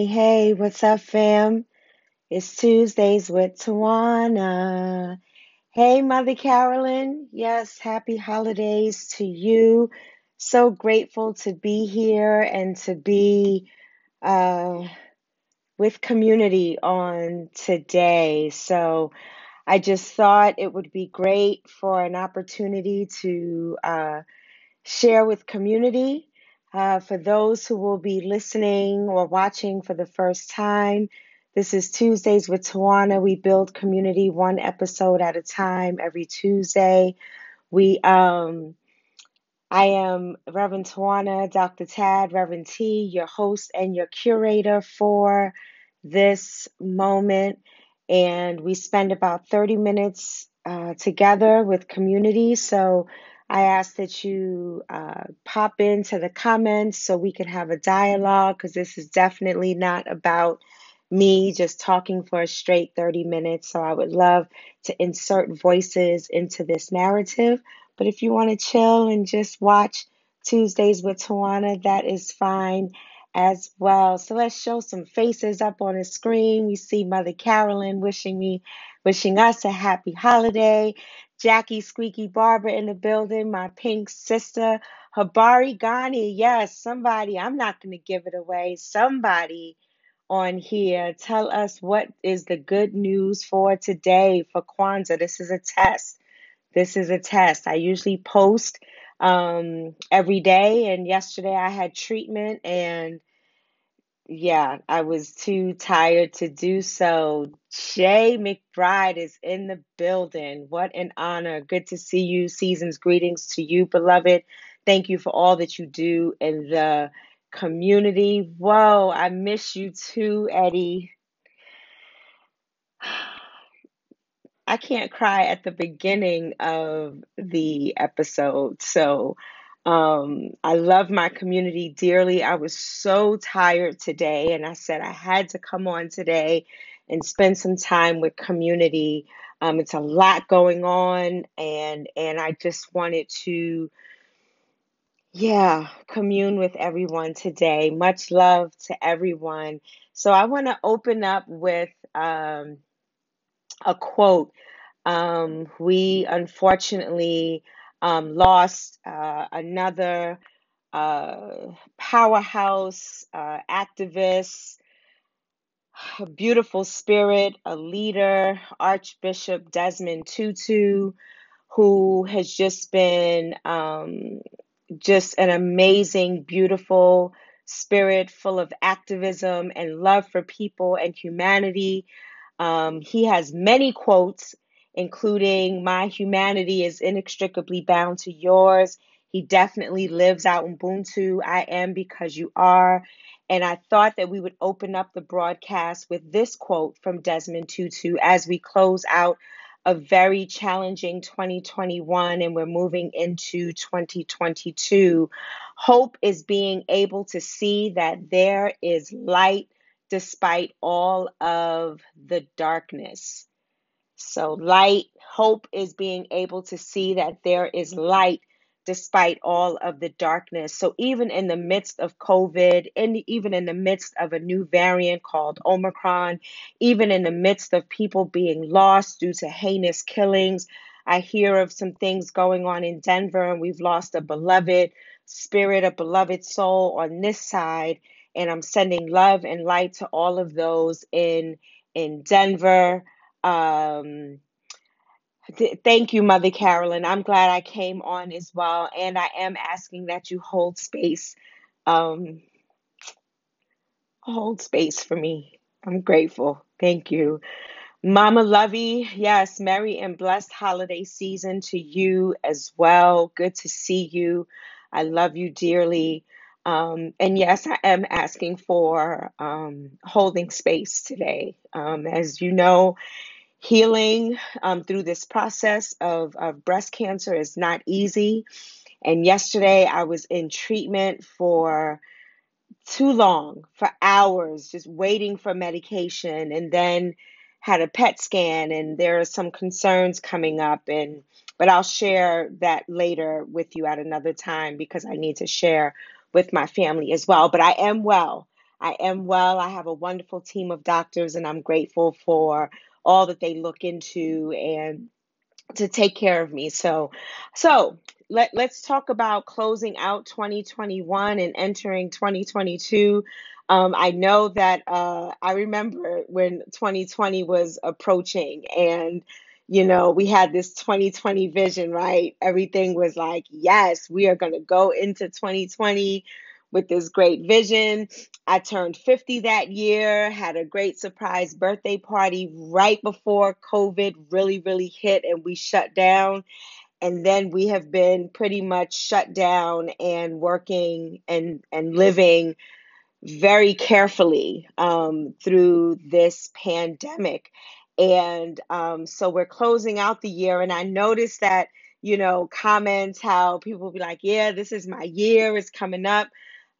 Hey, hey, what's up, fam? It's Tuesdays with Tawana. Hey, Mother Carolyn. Yes, happy holidays to you. So grateful to be here and to be uh, with community on today. So I just thought it would be great for an opportunity to. Uh, share with community. Uh, for those who will be listening or watching for the first time, this is Tuesdays with Tawana. We build community one episode at a time every Tuesday. We um I am Reverend Tawana, Dr. Tad, Reverend T, your host and your curator for this moment. And we spend about 30 minutes uh, together with community. So I ask that you uh, pop into the comments so we can have a dialogue because this is definitely not about me just talking for a straight 30 minutes. So I would love to insert voices into this narrative. But if you want to chill and just watch Tuesdays with Tawana, that is fine as well. So let's show some faces up on the screen. We see Mother Carolyn wishing me, wishing us a happy holiday. Jackie Squeaky Barber in the building, my pink sister, Habari Gani. Yes, somebody, I'm not going to give it away. Somebody on here, tell us what is the good news for today for Kwanzaa. This is a test. This is a test. I usually post um, every day, and yesterday I had treatment and yeah, I was too tired to do so. Jay McBride is in the building. What an honor. Good to see you. Season's greetings to you, beloved. Thank you for all that you do in the community. Whoa, I miss you too, Eddie. I can't cry at the beginning of the episode. So, um, I love my community dearly. I was so tired today, and I said I had to come on today and spend some time with community. Um, it's a lot going on, and and I just wanted to, yeah, commune with everyone today. Much love to everyone. So I want to open up with um, a quote. Um, we unfortunately um, lost uh, another uh, powerhouse, uh, activist, a beautiful spirit, a leader, Archbishop Desmond Tutu, who has just been um, just an amazing, beautiful spirit full of activism and love for people and humanity. Um, he has many quotes, including My humanity is inextricably bound to yours. He definitely lives out in Ubuntu. I am because you are. And I thought that we would open up the broadcast with this quote from Desmond Tutu as we close out a very challenging 2021 and we're moving into 2022. Hope is being able to see that there is light despite all of the darkness. So, light, hope is being able to see that there is light despite all of the darkness. So, even in the midst of COVID, and even in the midst of a new variant called Omicron, even in the midst of people being lost due to heinous killings, I hear of some things going on in Denver, and we've lost a beloved spirit, a beloved soul on this side and I'm sending love and light to all of those in in Denver. Um, th- thank you, Mother Carolyn. I'm glad I came on as well, and I am asking that you hold space, um, hold space for me. I'm grateful. Thank you. Mama Lovey, yes, merry and blessed holiday season to you as well. Good to see you. I love you dearly. Um, and yes, I am asking for um, holding space today. Um, as you know, healing um, through this process of, of breast cancer is not easy. And yesterday, I was in treatment for too long, for hours, just waiting for medication, and then had a PET scan. And there are some concerns coming up, and but I'll share that later with you at another time because I need to share with my family as well. But I am well. I am well. I have a wonderful team of doctors, and I'm grateful for all that they look into and to take care of me. So, so let let's talk about closing out 2021 and entering 2022. Um, I know that uh, I remember when 2020 was approaching, and you know we had this 2020 vision, right? Everything was like, yes, we are going to go into 2020 with this great vision. I turned 50 that year, had a great surprise birthday party right before COVID really, really hit and we shut down. And then we have been pretty much shut down and working and, and living very carefully um, through this pandemic. And um, so we're closing out the year. And I noticed that, you know, comments how people will be like, yeah, this is my year, it's coming up.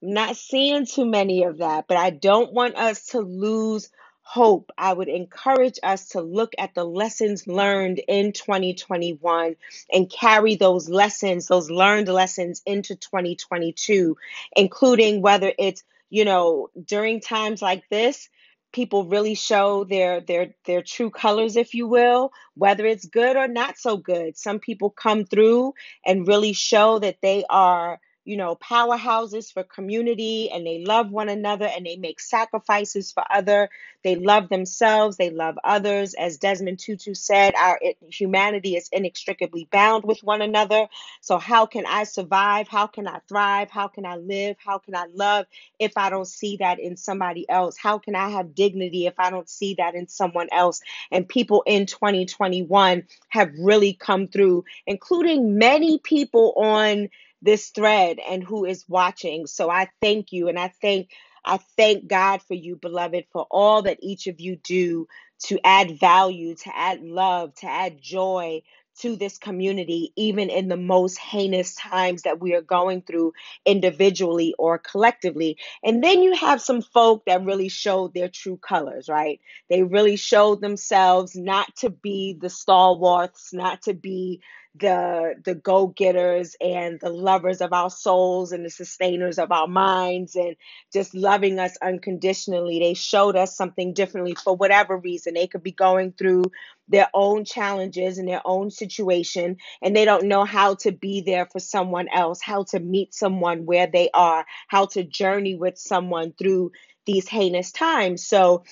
I'm not seeing too many of that, but I don't want us to lose hope. I would encourage us to look at the lessons learned in 2021 and carry those lessons, those learned lessons into 2022, including whether it's, you know, during times like this, people really show their their their true colors if you will whether it's good or not so good. Some people come through and really show that they are you know, powerhouses for community and they love one another and they make sacrifices for other. They love themselves, they love others. As Desmond Tutu said, our humanity is inextricably bound with one another. So how can I survive? How can I thrive? How can I live? How can I love if I don't see that in somebody else? How can I have dignity if I don't see that in someone else? And people in 2021 have really come through, including many people on this thread and who is watching. So I thank you and I thank I thank God for you beloved for all that each of you do to add value, to add love, to add joy to this community even in the most heinous times that we are going through individually or collectively. And then you have some folk that really showed their true colors, right? They really showed themselves not to be the stalwarts, not to be the the go-getters and the lovers of our souls and the sustainers of our minds and just loving us unconditionally. They showed us something differently for whatever reason. They could be going through their own challenges and their own situation and they don't know how to be there for someone else how to meet someone where they are how to journey with someone through these heinous times. So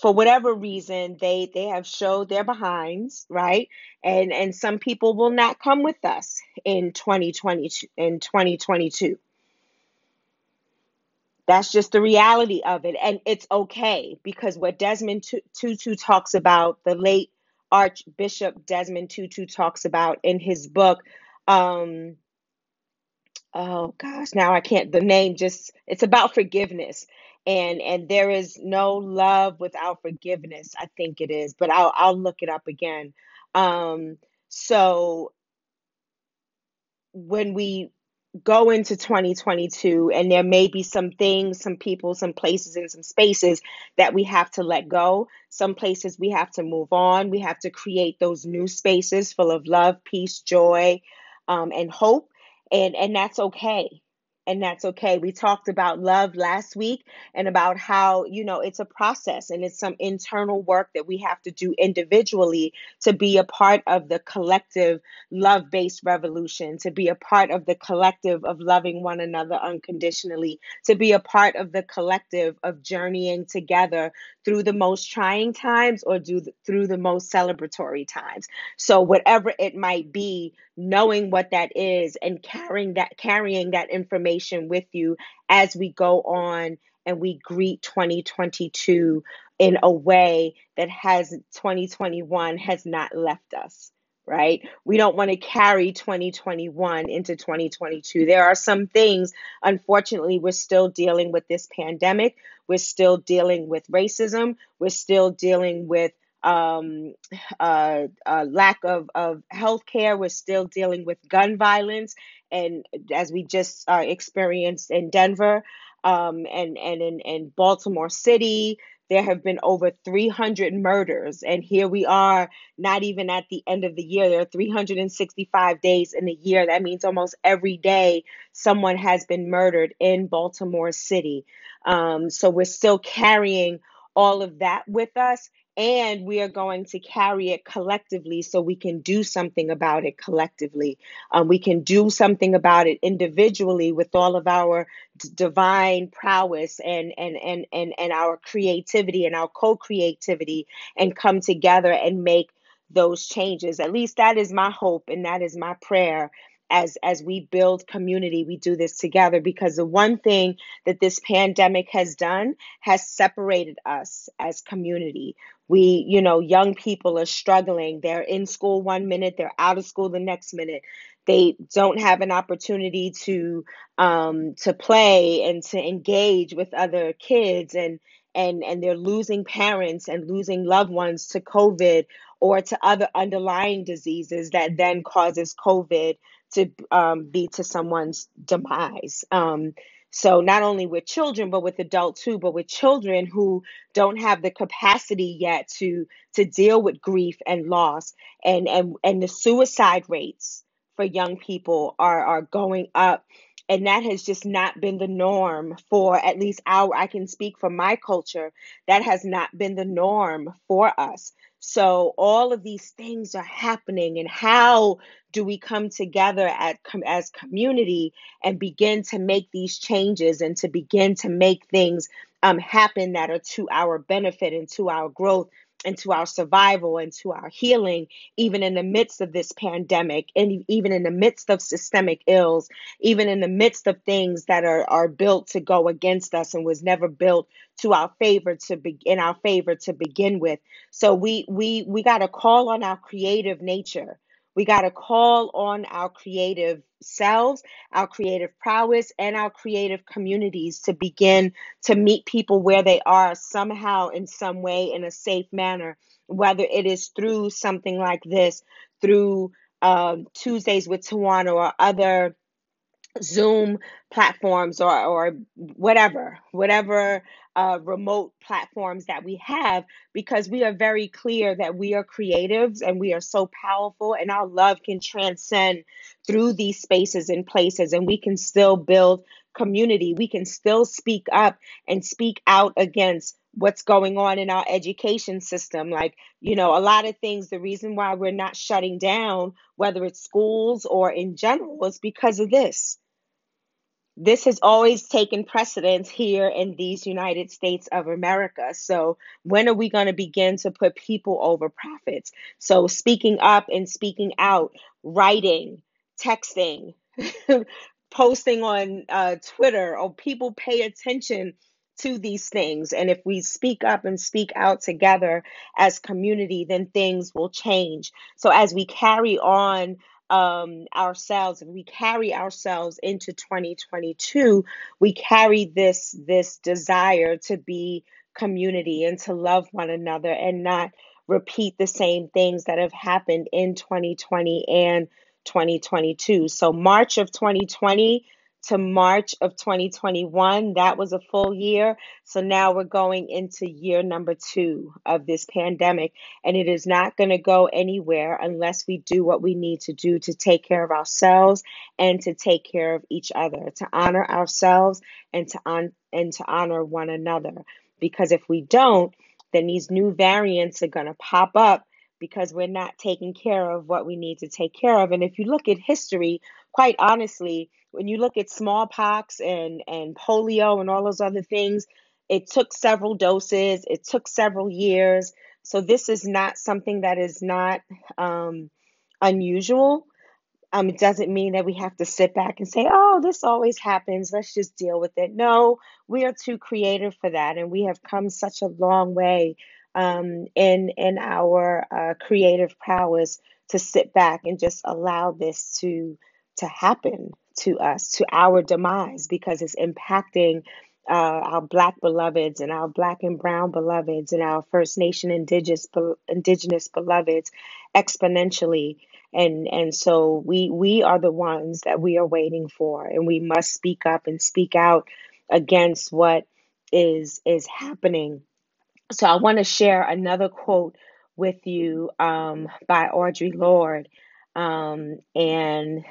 for whatever reason they they have showed their behinds right? And and some people will not come with us in 2020 in 2022 that's just the reality of it and it's okay because what desmond tutu talks about the late archbishop desmond tutu talks about in his book um oh gosh now i can't the name just it's about forgiveness and and there is no love without forgiveness i think it is but i'll i'll look it up again. Um so when we go into 2022 and there may be some things some people some places and some spaces that we have to let go some places we have to move on we have to create those new spaces full of love peace joy um, and hope and and that's okay and that's okay. We talked about love last week and about how, you know, it's a process and it's some internal work that we have to do individually to be a part of the collective love based revolution, to be a part of the collective of loving one another unconditionally, to be a part of the collective of journeying together through the most trying times or do through the most celebratory times. So, whatever it might be, knowing what that is and carrying that carrying that information with you as we go on and we greet 2022 in a way that has 2021 has not left us right? We don't want to carry 2021 into 2022 there are some things unfortunately we're still dealing with this pandemic. We're still dealing with racism. We're still dealing with um, uh, uh, lack of, of health care. We're still dealing with gun violence. And as we just uh, experienced in Denver um, and, and in, in Baltimore City, there have been over 300 murders. And here we are, not even at the end of the year. There are 365 days in a year. That means almost every day someone has been murdered in Baltimore City. Um, so we're still carrying all of that with us and we are going to carry it collectively so we can do something about it collectively. Um, we can do something about it individually with all of our d- divine prowess and, and, and, and, and our creativity and our co creativity and come together and make those changes. At least that is my hope and that is my prayer as as we build community we do this together because the one thing that this pandemic has done has separated us as community we you know young people are struggling they're in school one minute they're out of school the next minute they don't have an opportunity to um, to play and to engage with other kids and and and they're losing parents and losing loved ones to covid or to other underlying diseases that then causes covid to um, be to someone's demise. Um, so not only with children, but with adults too, but with children who don't have the capacity yet to to deal with grief and loss, and and and the suicide rates for young people are are going up and that has just not been the norm for at least our i can speak for my culture that has not been the norm for us. So all of these things are happening and how do we come together at, as community and begin to make these changes and to begin to make things um, happen that are to our benefit and to our growth and to our survival and to our healing, even in the midst of this pandemic, and even in the midst of systemic ills, even in the midst of things that are, are built to go against us and was never built to our favor to be in our favor to begin with. So we we we got to call on our creative nature we got to call on our creative selves, our creative prowess, and our creative communities to begin to meet people where they are somehow, in some way, in a safe manner, whether it is through something like this, through um, Tuesdays with Tawana or other Zoom platforms or, or whatever, whatever uh, remote platforms that we have, because we are very clear that we are creatives and we are so powerful, and our love can transcend through these spaces and places, and we can still build community. We can still speak up and speak out against what's going on in our education system. Like, you know, a lot of things, the reason why we're not shutting down, whether it's schools or in general, is because of this this has always taken precedence here in these United States of America. So, when are we going to begin to put people over profits? So, speaking up and speaking out, writing, texting, posting on uh, Twitter, or people pay attention to these things. And if we speak up and speak out together as community, then things will change. So, as we carry on um, ourselves if we carry ourselves into 2022 we carry this this desire to be community and to love one another and not repeat the same things that have happened in 2020 and 2022 so march of 2020 to March of 2021. That was a full year. So now we're going into year number two of this pandemic, and it is not going to go anywhere unless we do what we need to do to take care of ourselves and to take care of each other, to honor ourselves and to on and to honor one another. Because if we don't, then these new variants are going to pop up because we're not taking care of what we need to take care of. And if you look at history, quite honestly, when you look at smallpox and, and polio and all those other things, it took several doses, it took several years. So this is not something that is not um, unusual. Um, it doesn't mean that we have to sit back and say, oh, this always happens. Let's just deal with it. No, we are too creative for that. And we have come such a long way um, in, in our uh, creative prowess to sit back and just allow this to, to happen to us, to our demise, because it's impacting uh, our Black beloveds and our Black and Brown beloveds and our First Nation Indigenous Indigenous beloveds exponentially. And and so we we are the ones that we are waiting for, and we must speak up and speak out against what is is happening So I want to share another quote with you um, by Audre Lorde. Um, and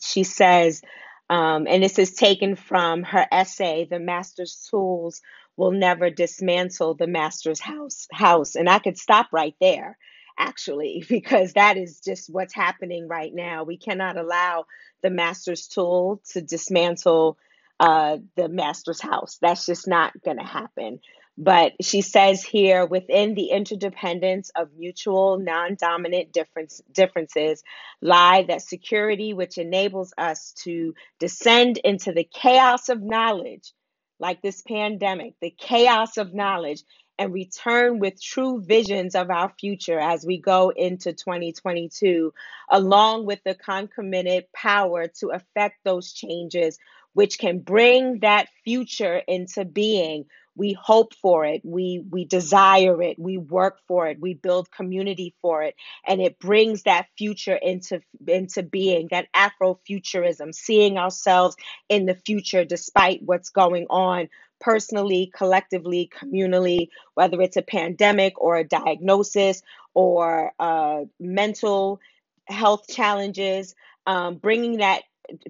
she says, um, and this is taken from her essay, The Master's Tools Will Never Dismantle the Master's House. House. And I could stop right there, actually, because that is just what's happening right now. We cannot allow the Master's tool to dismantle uh, the Master's house. That's just not going to happen. But she says here within the interdependence of mutual non dominant difference, differences lie that security, which enables us to descend into the chaos of knowledge, like this pandemic, the chaos of knowledge, and return with true visions of our future as we go into 2022, along with the concomitant power to affect those changes, which can bring that future into being we hope for it. We we desire it. We work for it. We build community for it. And it brings that future into into being that afrofuturism seeing ourselves in the future despite what's going on personally collectively communally whether it's a pandemic or a diagnosis or uh, mental health challenges um, bringing that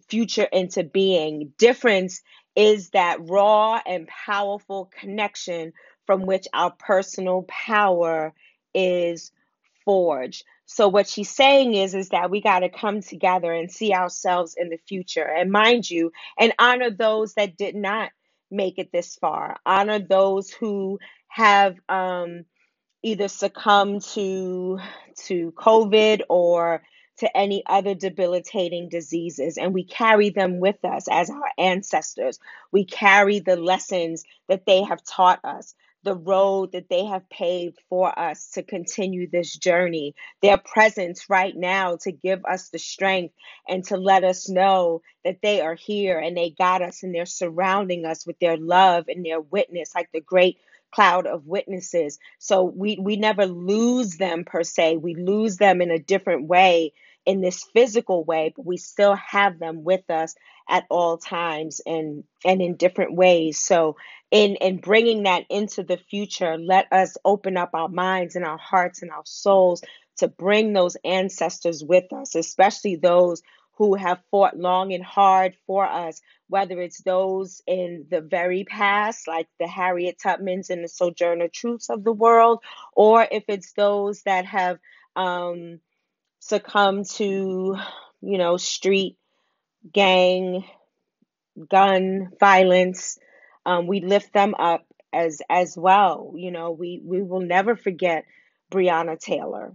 future into being. Difference is that raw and powerful connection from which our personal power is forged. So what she's saying is is that we got to come together and see ourselves in the future and mind you and honor those that did not make it this far. Honor those who have um either succumbed to to COVID or to any other debilitating diseases and we carry them with us as our ancestors. We carry the lessons that they have taught us, the road that they have paved for us to continue this journey. Their presence right now to give us the strength and to let us know that they are here and they got us and they're surrounding us with their love and their witness like the great cloud of witnesses. So we we never lose them per se. We lose them in a different way in this physical way, but we still have them with us at all times and and in different ways. So in in bringing that into the future, let us open up our minds and our hearts and our souls to bring those ancestors with us, especially those who have fought long and hard for us whether it's those in the very past, like the Harriet Tubmans and the Sojourner Truths of the world, or if it's those that have um, succumbed to, you know, street gang, gun violence. Um, we lift them up as as well. You know, we we will never forget Breonna Taylor.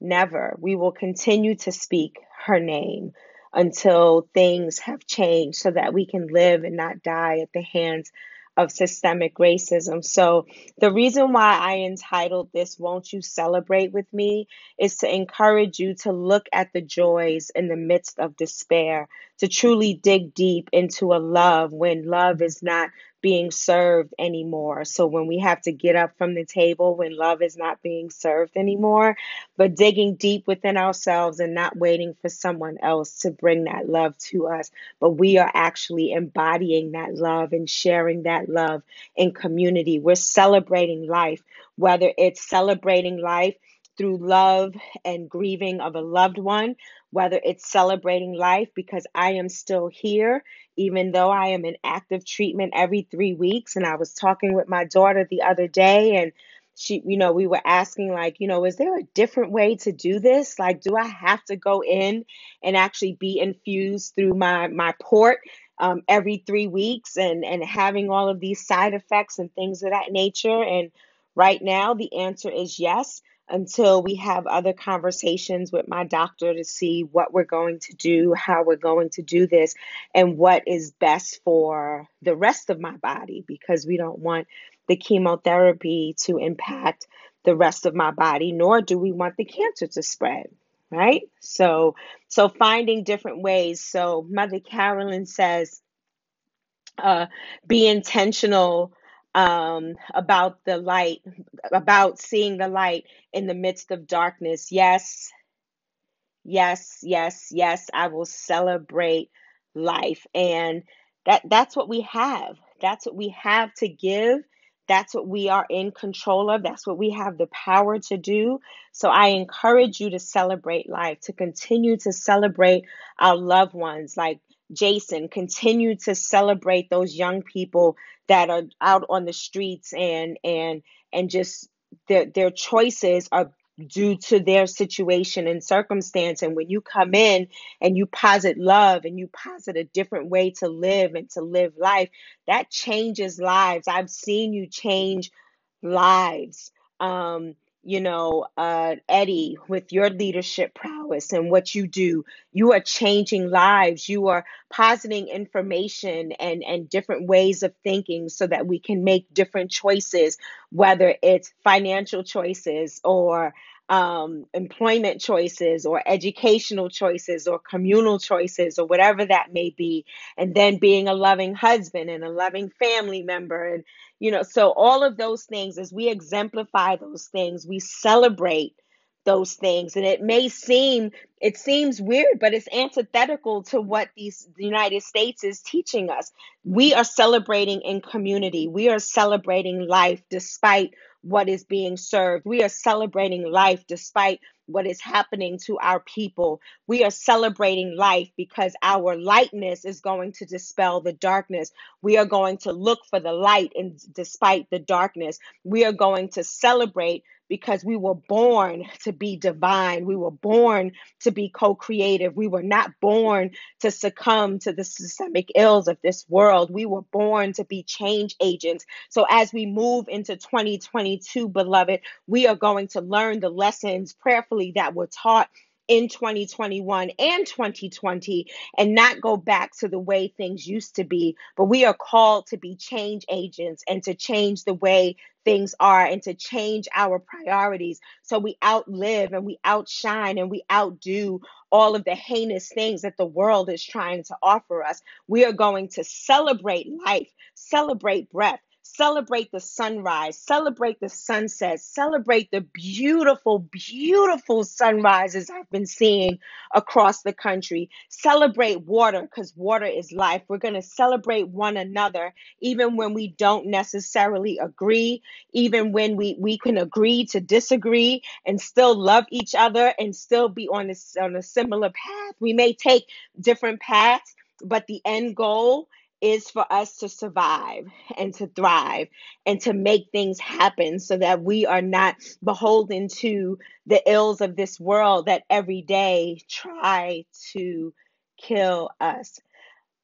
Never. We will continue to speak her name until things have changed so that we can live and not die at the hands of systemic racism. So, the reason why I entitled this Won't You Celebrate with Me is to encourage you to look at the joys in the midst of despair, to truly dig deep into a love when love is not being served anymore. So when we have to get up from the table when love is not being served anymore, but digging deep within ourselves and not waiting for someone else to bring that love to us, but we are actually embodying that love and sharing that love in community. We're celebrating life, whether it's celebrating life through love and grieving of a loved one, whether it's celebrating life because I am still here, even though I am in active treatment every three weeks. And I was talking with my daughter the other day, and she, you know, we were asking, like, you know, is there a different way to do this? Like, do I have to go in and actually be infused through my my port? Um, every three weeks and and having all of these side effects and things of that nature and right now the answer is yes until we have other conversations with my doctor to see what we're going to do, how we're going to do this, and what is best for the rest of my body because we don't want the chemotherapy to impact the rest of my body, nor do we want the cancer to spread right? So so finding different ways. So mother carolyn says uh, be intentional um, about the light, about seeing the light in the midst of darkness. Yes, yes, yes, yes. I will celebrate life, and that that's what we have. That's what we have to give. That's what we are in control of. That's what we have the power to do. So I encourage you to celebrate life, to continue to celebrate our loved ones like Jason, continue to celebrate those young people that are out on the streets and and and just their their choices are due to their situation and circumstance. And when you come in and you posit love and you posit a different way to live and to live life that changes lives. I've seen you change lives. Um you know uh eddie with your leadership prowess and what you do. You are changing lives. You are positing information and and different ways of thinking so that we can make different choices whether it's financial choices or um, employment choices or educational choices or communal choices or whatever that may be. And then being a loving husband and a loving family member and you know so all of those things as we exemplify those things we celebrate those things. And it may seem it seems weird but it's antithetical to what these the united states is teaching us. We are celebrating in community. We are celebrating life despite what is being served. We are celebrating life despite what is happening to our people. We are celebrating life because our lightness is going to dispel the darkness. We are going to look for the light and despite the darkness. We are going to celebrate because we were born to be divine. We were born to be co creative. We were not born to succumb to the systemic ills of this world. We were born to be change agents. So, as we move into 2022, beloved, we are going to learn the lessons prayerfully that were taught in 2021 and 2020 and not go back to the way things used to be. But we are called to be change agents and to change the way things are and to change our priorities so we outlive and we outshine and we outdo all of the heinous things that the world is trying to offer us. We are going to celebrate life, celebrate breath Celebrate the sunrise, celebrate the sunset, celebrate the beautiful, beautiful sunrises I've been seeing across the country. Celebrate water because water is life. We're going to celebrate one another even when we don't necessarily agree, even when we, we can agree to disagree and still love each other and still be on a, on a similar path. We may take different paths, but the end goal is for us to survive and to thrive and to make things happen so that we are not beholden to the ills of this world that every day try to kill us.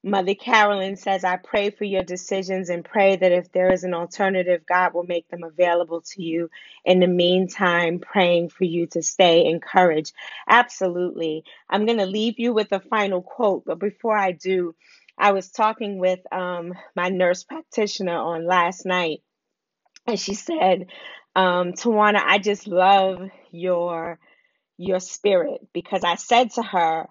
Mother Carolyn says, I pray for your decisions and pray that if there is an alternative, God will make them available to you. In the meantime, praying for you to stay encouraged. Absolutely. I'm going to leave you with a final quote, but before I do, I was talking with um, my nurse practitioner on last night, and she said, um, "Tawana, I just love your your spirit because I said to her,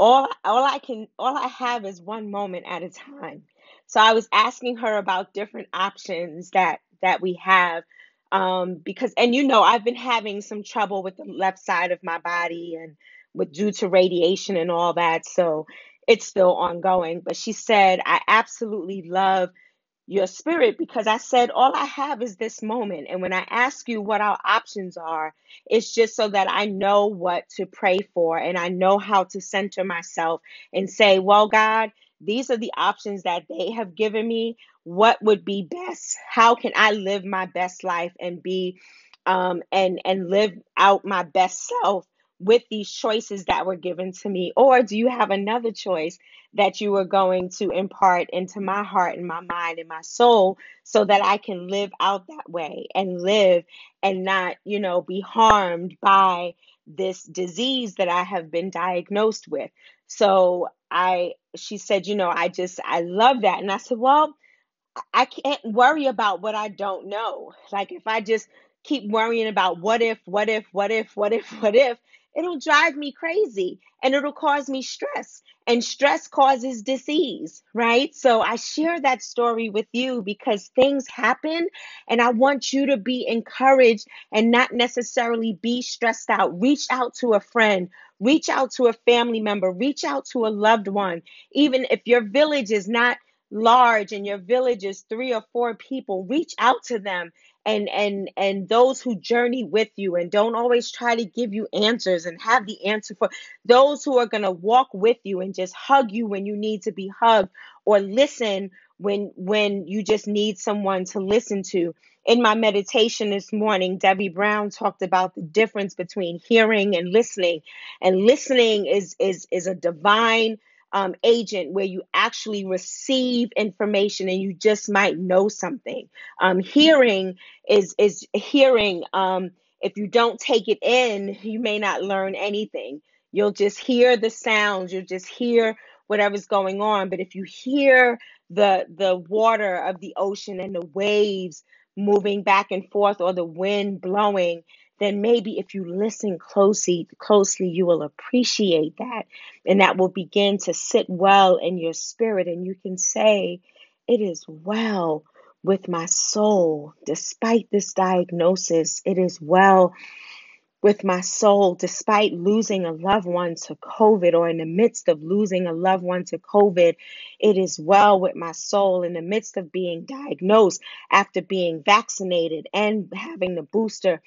all all I can all I have is one moment at a time. So I was asking her about different options that that we have um because and you know I've been having some trouble with the left side of my body and with due to radiation and all that so it's still ongoing but she said I absolutely love your spirit because I said, all I have is this moment. And when I ask you what our options are, it's just so that I know what to pray for and I know how to center myself and say, well, God, these are the options that they have given me. What would be best? How can I live my best life and be um, and and live out my best self with these choices that were given to me? Or do you have another choice that you are going to impart into my heart and my mind and my soul so that I can live out that way and live and not, you know, be harmed by this disease that I have been diagnosed with? So I, she said, you know, I just, I love that. And I said, well, I can't worry about what I don't know. Like if I just keep worrying about what if, what if, what if, what if, what if, it'll drive me crazy and it'll cause me stress. And stress causes disease, right? So I share that story with you because things happen and I want you to be encouraged and not necessarily be stressed out. Reach out to a friend, reach out to a family member, reach out to a loved one. Even if your village is not large and your village is three or four people, reach out to them and and and those who journey with you and don't always try to give you answers and have the answer for those who are going to walk with you and just hug you when you need to be hugged or listen when when you just need someone to listen to. In my meditation this morning debbie brown talked about the difference between hearing and listening. And listening is is is a divine um, agent where you actually receive information and you just might know something. Um, hearing is is hearing. Um, if you don't take it in, you may not learn anything. You'll just hear the sounds. You'll just hear whatever's going on. But if you hear the the water of the ocean and the waves moving back and forth or the wind blowing, then maybe if you listen closely, closely, you will appreciate that. And that will begin to sit well in your spirit. And you can say, It is well with my soul. Despite this diagnosis, it is well with my soul, despite losing a loved one to COVID or in the midst of losing a loved one to COVID, it is well with my soul in the midst of being diagnosed after being vaccinated and having the booster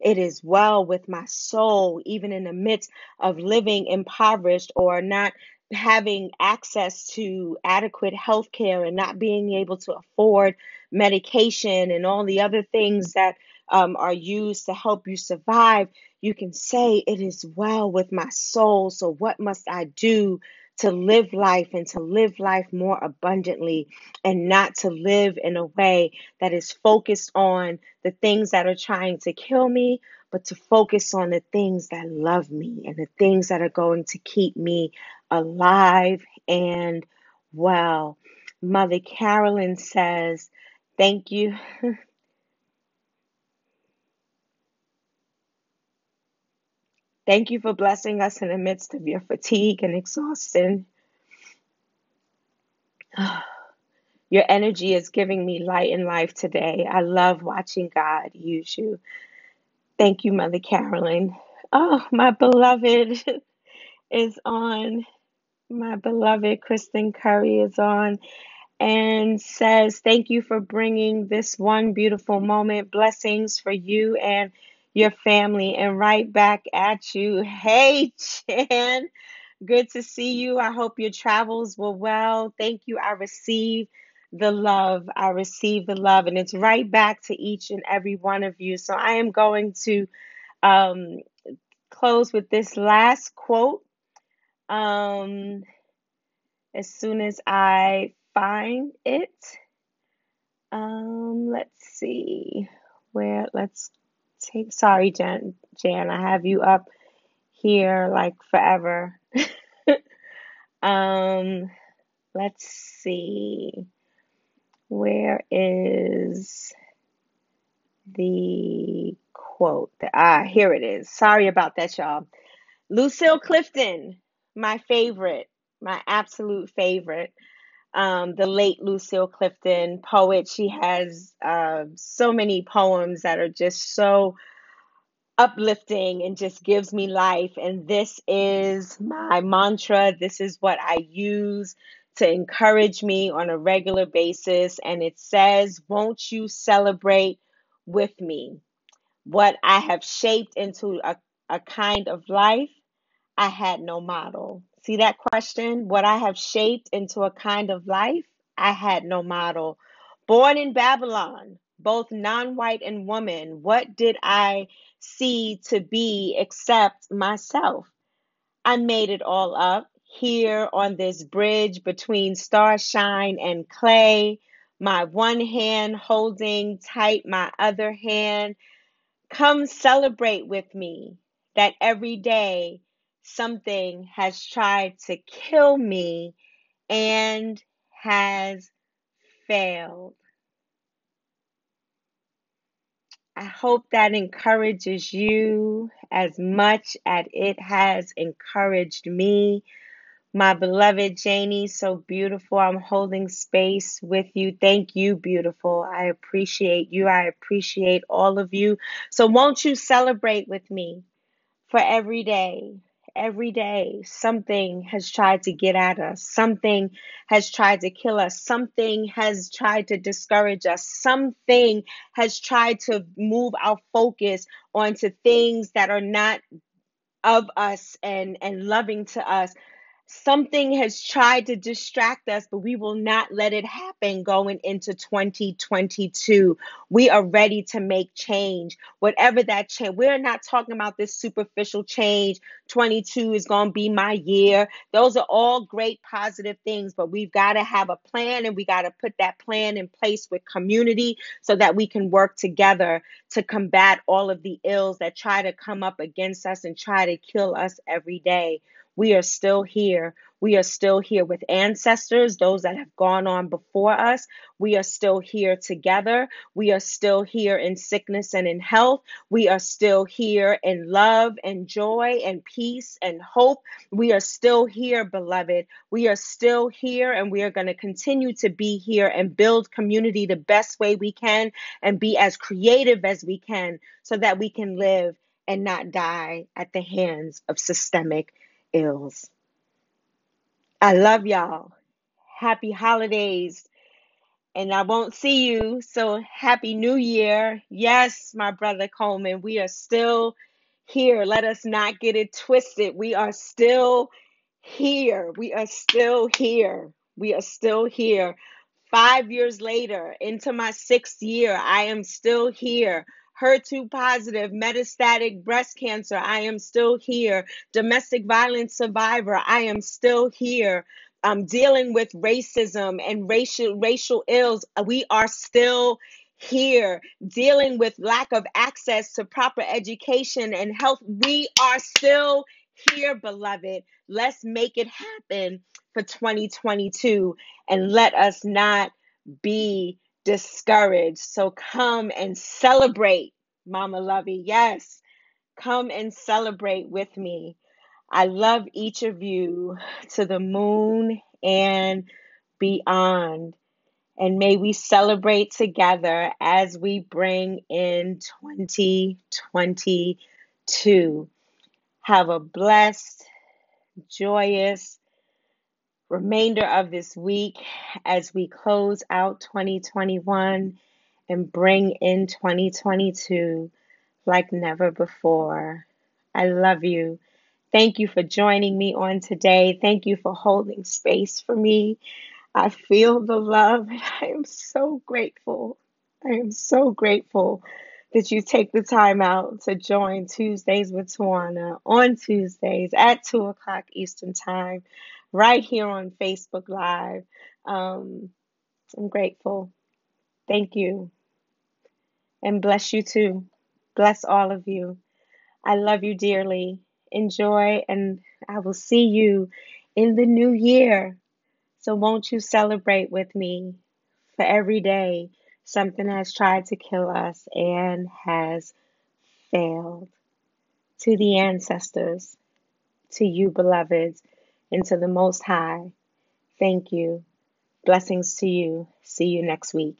it is well with my soul, even in the midst of living impoverished or not having access to adequate health care and not being able to afford medication and all the other things that um, are used to help you survive, you can say, It is well with my soul. So, what must I do to live life and to live life more abundantly and not to live in a way that is focused on the things that are trying to kill me, but to focus on the things that love me and the things that are going to keep me alive and well. Mother Carolyn says, Thank you. Thank you for blessing us in the midst of your fatigue and exhaustion. Your energy is giving me light and life today. I love watching God use you. Thank you, Mother Carolyn. Oh, my beloved is on. My beloved Kristen Curry is on and says, Thank you for bringing this one beautiful moment. Blessings for you and your family. And right back at you. Hey, Chan. Good to see you. I hope your travels were well. Thank you. I receive the love. I receive the love. And it's right back to each and every one of you. So I am going to um, close with this last quote. Um, as soon as I find it, um, let's see where, let's take, sorry, Jan, Jan, I have you up here like forever. um, let's see. Where is the quote? Ah, here it is. Sorry about that, y'all. Lucille Clifton, my favorite, my absolute favorite. Um, the late Lucille Clifton, poet. She has uh, so many poems that are just so uplifting and just gives me life. And this is my mantra. This is what I use to encourage me on a regular basis. And it says, Won't you celebrate with me? What I have shaped into a, a kind of life, I had no model. See that question? What I have shaped into a kind of life, I had no model. Born in Babylon, both non white and woman, what did I see to be except myself? I made it all up here on this bridge between starshine and clay, my one hand holding tight my other hand. Come celebrate with me that every day something has tried to kill me and has failed. I hope that encourages you as much as it has encouraged me. My beloved Janie, so beautiful. I'm holding space with you. Thank you, beautiful. I appreciate you. I appreciate all of you. So, won't you celebrate with me for every day? Every day something has tried to get at us, something has tried to kill us, something has tried to discourage us, something has tried to move our focus onto things that are not of us and and loving to us something has tried to distract us, but we will not let it happen going into 2022. We are ready to make change, whatever that change. We're not talking about this superficial change. 22 is going to be my year. Those are all great positive things, but we've got to have a plan and we got to put that plan in place with community so that we can work together to combat all of the ills that try to come up against us and try to kill us every day. We are still here. We are still here with ancestors, those that have gone on before us. We are still here together. We are still here in sickness and in health. We are still here in love and joy and peace and hope. We are still here, beloved. We are still here and we are going to continue to be here and build community the best way we can and be as creative as we can so that we can live and not die at the hands of systemic ills. I love y'all. Happy holidays. And I won't see you. So happy new year. Yes, my brother Coleman, we are still here. Let us not get it twisted. We are still here. We are still here. We are still here. Five years later, into my sixth year, I am still here. HER2 positive, metastatic breast cancer, I am still here. Domestic violence survivor, I am still here. Um, dealing with racism and racial racial ills, we are still here. Dealing with lack of access to proper education and health, we are still here, beloved. Let's make it happen for 2022 and let us not be discouraged. So come and celebrate, Mama Lovey. Yes, come and celebrate with me. I love each of you to the moon and beyond. And may we celebrate together as we bring in 2022. Have a blessed, joyous, remainder of this week as we close out 2021 and bring in 2022 like never before. I love you. Thank you for joining me on today. Thank you for holding space for me. I feel the love and I am so grateful. I am so grateful that you take the time out to join Tuesdays with Tawana on Tuesdays at 2 o'clock Eastern Time right here on Facebook Live. Um, I'm grateful. Thank you. And bless you too. Bless all of you. I love you dearly. Enjoy, and I will see you in the new year. So, won't you celebrate with me for every day something has tried to kill us and has failed? To the ancestors, to you, beloveds and to the Most High. Thank you. Blessings to you. See you next week.